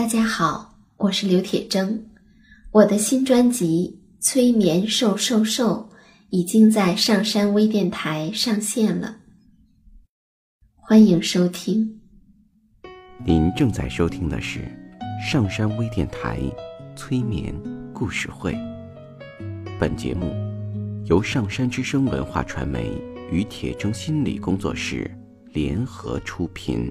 大家好，我是刘铁铮，我的新专辑《催眠瘦瘦瘦》已经在上山微电台上线了，欢迎收听。您正在收听的是上山微电台催眠故事会。本节目由上山之声文化传媒与铁铮心理工作室联合出品。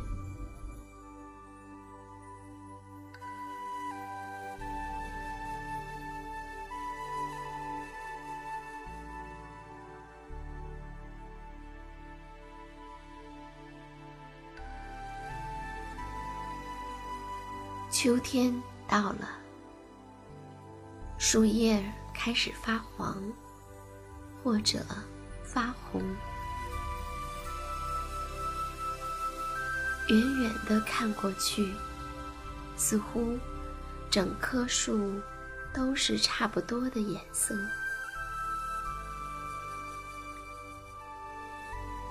秋天到了，树叶开始发黄，或者发红。远远的看过去，似乎整棵树都是差不多的颜色。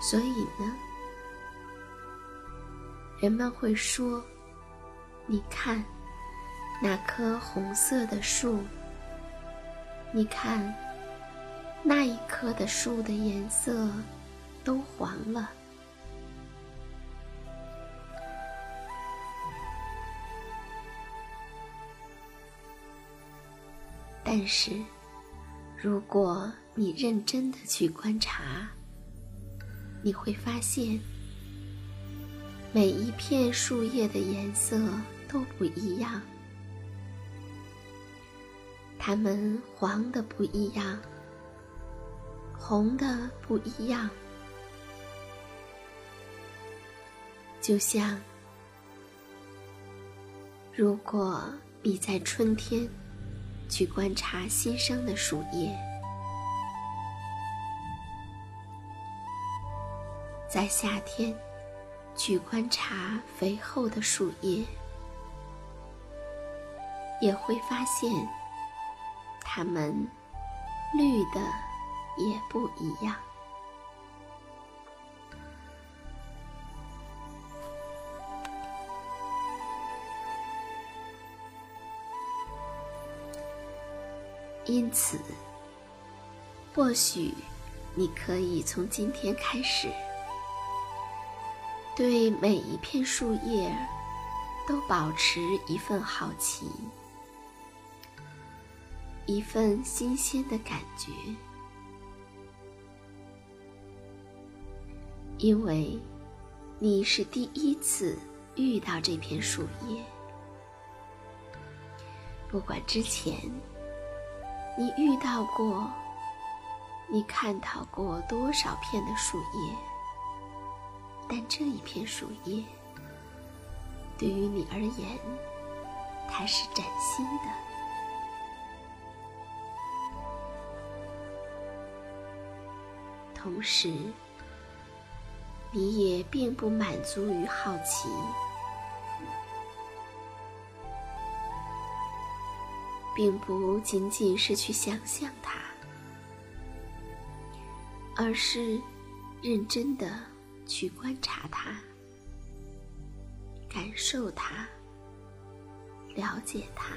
所以呢，人们会说。你看，那棵红色的树。你看，那一棵的树的颜色都黄了。但是，如果你认真的去观察，你会发现，每一片树叶的颜色。都不一样，它们黄的不一样，红的不一样，就像如果你在春天去观察新生的树叶，在夏天去观察肥厚的树叶。也会发现，它们绿的也不一样。因此，或许你可以从今天开始，对每一片树叶都保持一份好奇。一份新鲜的感觉，因为你是第一次遇到这片树叶。不管之前你遇到过、你看到过多少片的树叶，但这一片树叶对于你而言，它是崭新的。同时，你也并不满足于好奇，并不仅仅是去想象它，而是认真的去观察它，感受它，了解它。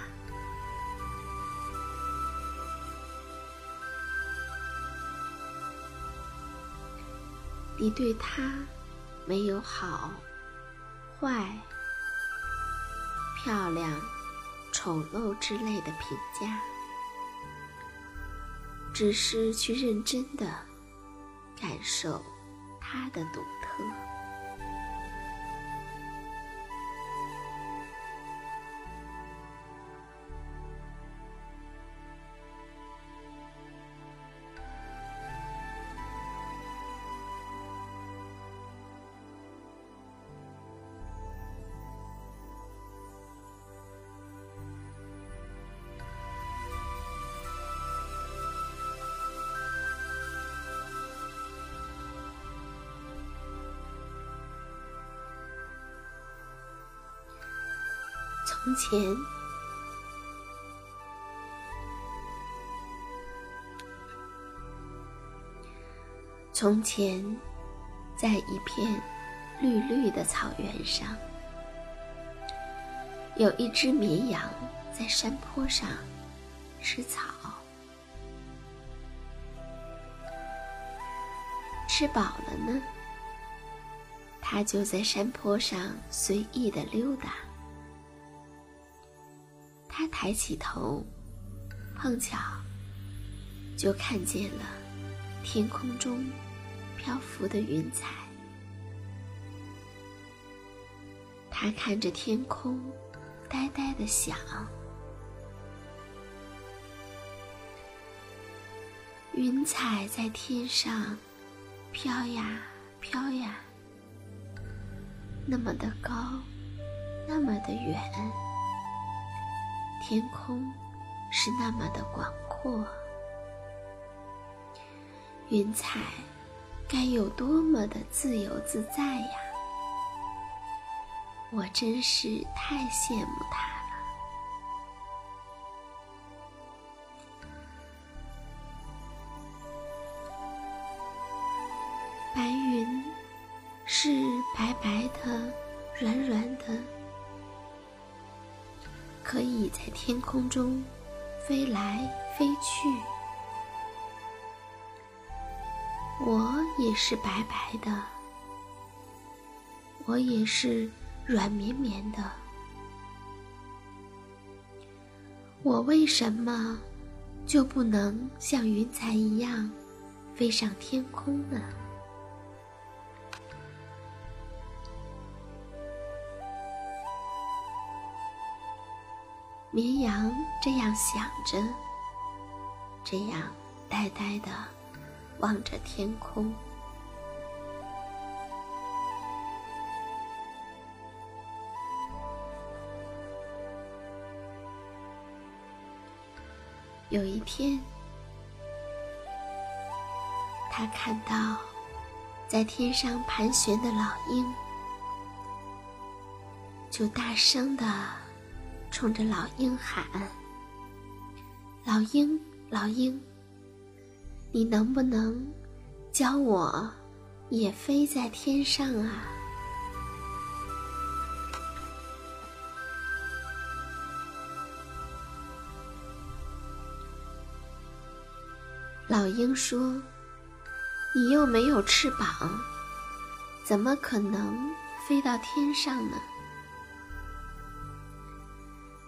你对他没有好、坏、漂亮、丑陋之类的评价，只是去认真的感受他的独特。从前，从前，在一片绿绿的草原上，有一只绵羊在山坡上吃草。吃饱了呢，它就在山坡上随意的溜达。他抬起头，碰巧就看见了天空中漂浮的云彩。他看着天空，呆呆的想：云彩在天上飘呀飘呀，那么的高，那么的远。天空是那么的广阔，云彩该有多么的自由自在呀！我真是太羡慕它可以在天空中飞来飞去，我也是白白的，我也是软绵绵的，我为什么就不能像云彩一样飞上天空呢？绵羊这样想着，这样呆呆的望着天空。有一天，他看到在天上盘旋的老鹰，就大声的。冲着老鹰喊：“老鹰，老鹰，你能不能教我也飞在天上啊？”老鹰说：“你又没有翅膀，怎么可能飞到天上呢？”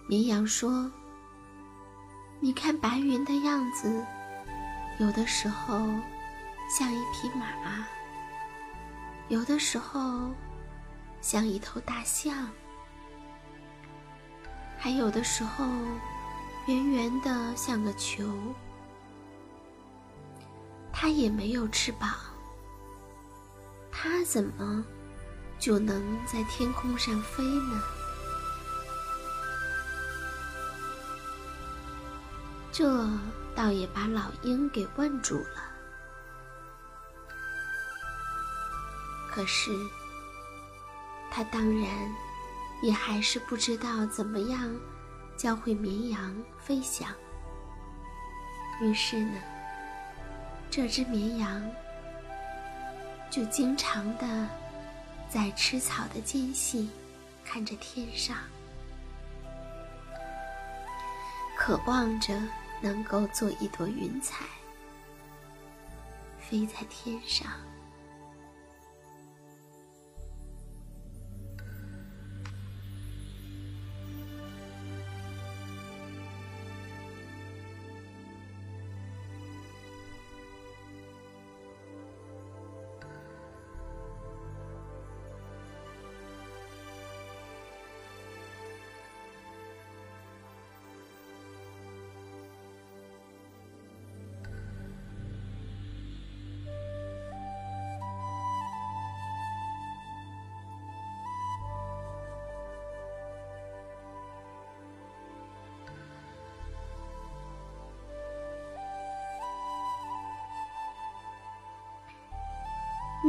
绵羊说：“你看白云的样子，有的时候像一匹马，有的时候像一头大象，还有的时候圆圆的像个球。它也没有翅膀，它怎么就能在天空上飞呢？”这倒也把老鹰给问住了。可是，他当然也还是不知道怎么样教会绵羊飞翔。于是呢，这只绵羊就经常的在吃草的间隙看着天上，渴望着能够做一朵云彩，飞在天上。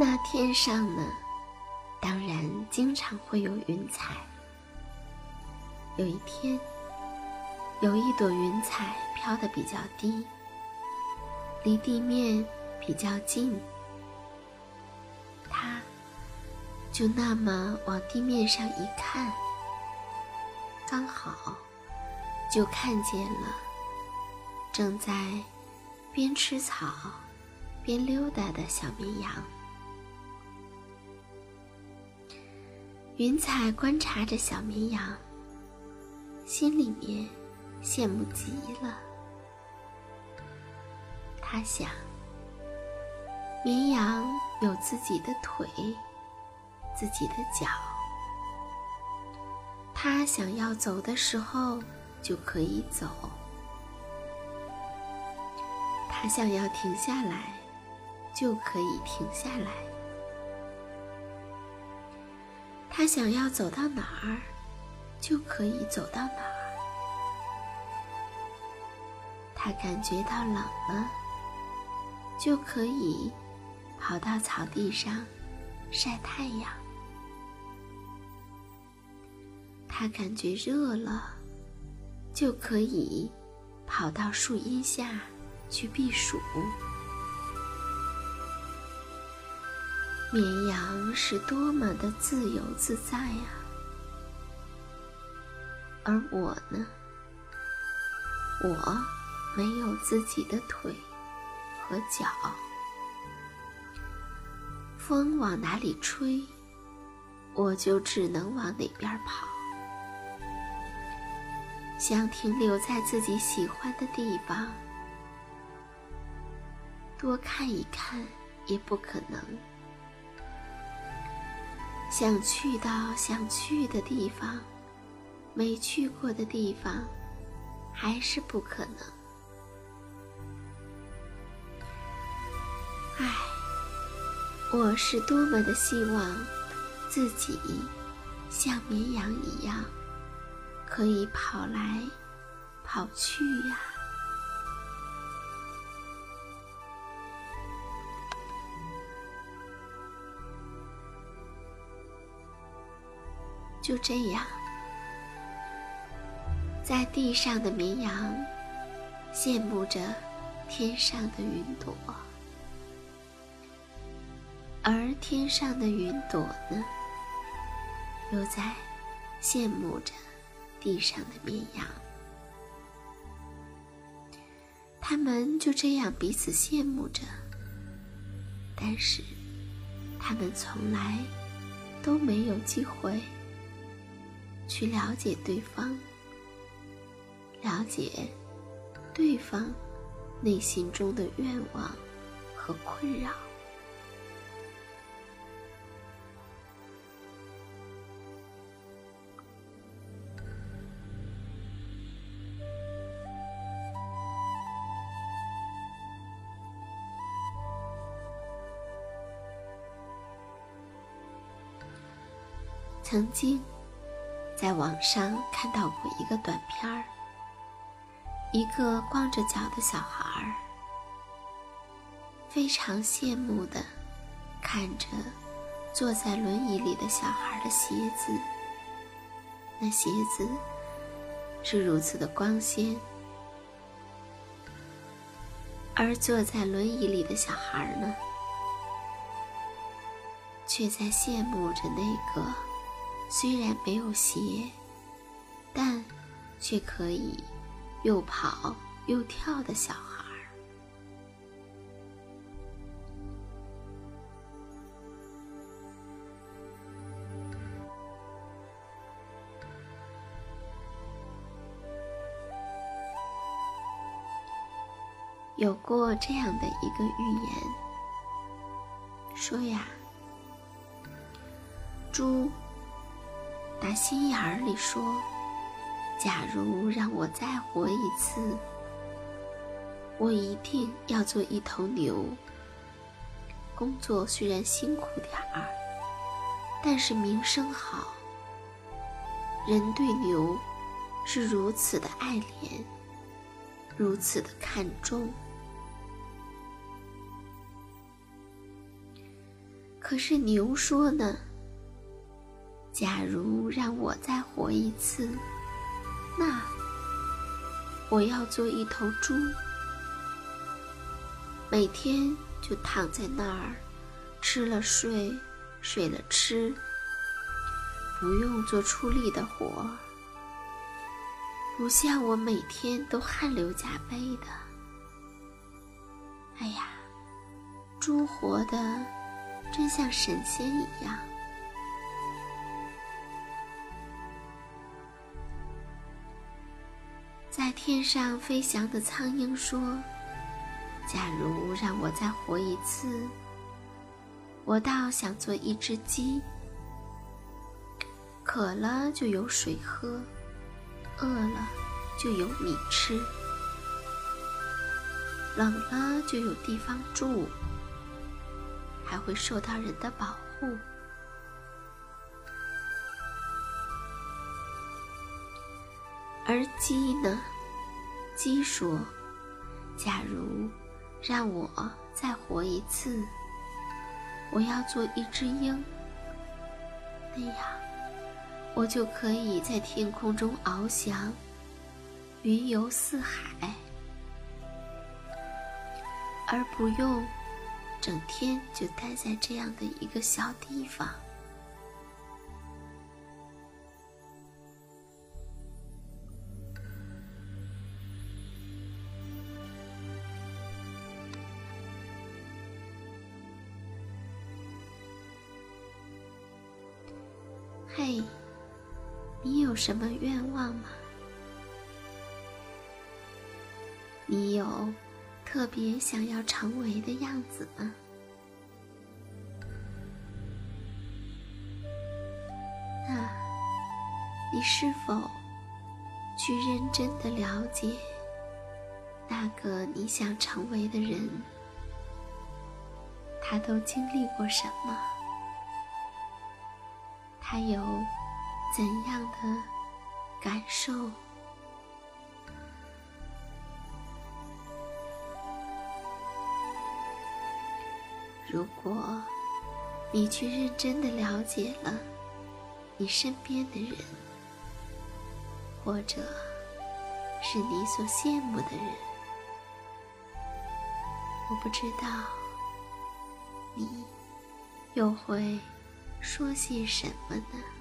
那天上呢，当然经常会有云彩。有一天，有一朵云彩飘得比较低，离地面比较近，它就那么往地面上一看，刚好就看见了正在边吃草边溜达的小绵羊。云彩观察着小绵羊，心里面羡慕极了。他想，绵羊有自己的腿，自己的脚，它想要走的时候就可以走，它想要停下来就可以停下来。他想要走到哪儿，就可以走到哪儿。他感觉到冷了，就可以跑到草地上晒太阳。他感觉热了，就可以跑到树荫下去避暑。绵羊是多么的自由自在呀！而我呢？我没有自己的腿和脚，风往哪里吹，我就只能往哪边跑。想停留在自己喜欢的地方，多看一看也不可能。想去到想去的地方，没去过的地方，还是不可能。唉，我是多么的希望自己像绵羊一样，可以跑来跑去呀。就这样，在地上的绵羊羡慕着天上的云朵，而天上的云朵呢，又在羡慕着地上的绵羊。他们就这样彼此羡慕着，但是他们从来都没有机会。去了解对方，了解对方内心中的愿望和困扰。曾经。在网上看到过一个短片儿，一个光着脚的小孩儿，非常羡慕的看着坐在轮椅里的小孩的鞋子，那鞋子是如此的光鲜，而坐在轮椅里的小孩呢，却在羡慕着那个虽然没有鞋，但却可以又跑又跳的小孩。有过这样的一个寓言，说呀，猪打心眼儿里说：“假如让我再活一次，我一定要做一头牛。工作虽然辛苦点儿，但是名声好。人对牛是如此的爱怜，如此的看重。”可是牛说呢：“假如让我再活一次，那我要做一头猪，每天就躺在那儿，吃了睡，睡了吃，不用做出力的活，不像我每天都汗流浃背的。哎呀，猪活的。”真像神仙一样。在天上飞翔的苍鹰说：“假如让我再活一次，我倒想做一只鸡。渴了就有水喝，饿了就有米吃，冷了就有地方住。”还会受到人的保护，而鸡呢？鸡说：“假如让我再活一次，我要做一只鹰，那样我就可以在天空中翱翔，云游四海，而不用。”整天就待在这样的一个小地方。什么愿望吗？你有？特别想要成为的样子吗？那，你是否去认真的了解那个你想成为的人？他都经历过什么？他有怎样的感受？如果你去认真的了解了你身边的人，或者是你所羡慕的人，我不知道你又会说些什么呢？